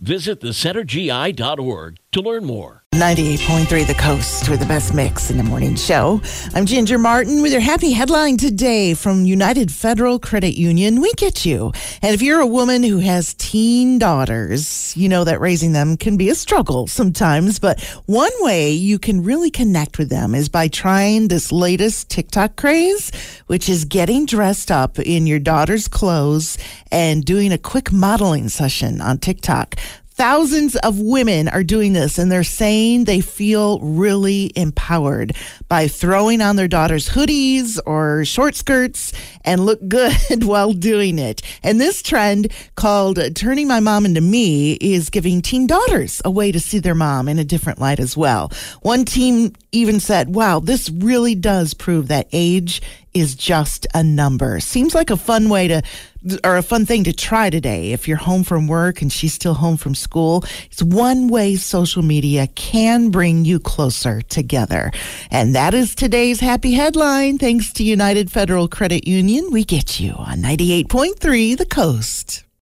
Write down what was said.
Visit thecentergi.org to learn more. 98.3 The Coast with the best mix in the morning show. I'm Ginger Martin with your happy headline today from United Federal Credit Union. We get you. And if you're a woman who has teen daughters, you know that raising them can be a struggle sometimes. But one way you can really connect with them is by trying this latest TikTok craze, which is getting dressed up in your daughter's clothes and doing a quick modeling session on TikTok. Thousands of women are doing this and they're saying they feel really empowered by throwing on their daughters' hoodies or short skirts and look good while doing it. And this trend called Turning My Mom Into Me is giving teen daughters a way to see their mom in a different light as well. One team even said, wow, this really does prove that age is just a number. Seems like a fun way to, or a fun thing to try today. If you're home from work and she's still home from school, it's one way social media can bring you closer together. And that is today's happy headline. Thanks to United Federal Credit Union, we get you on 98.3 The Coast.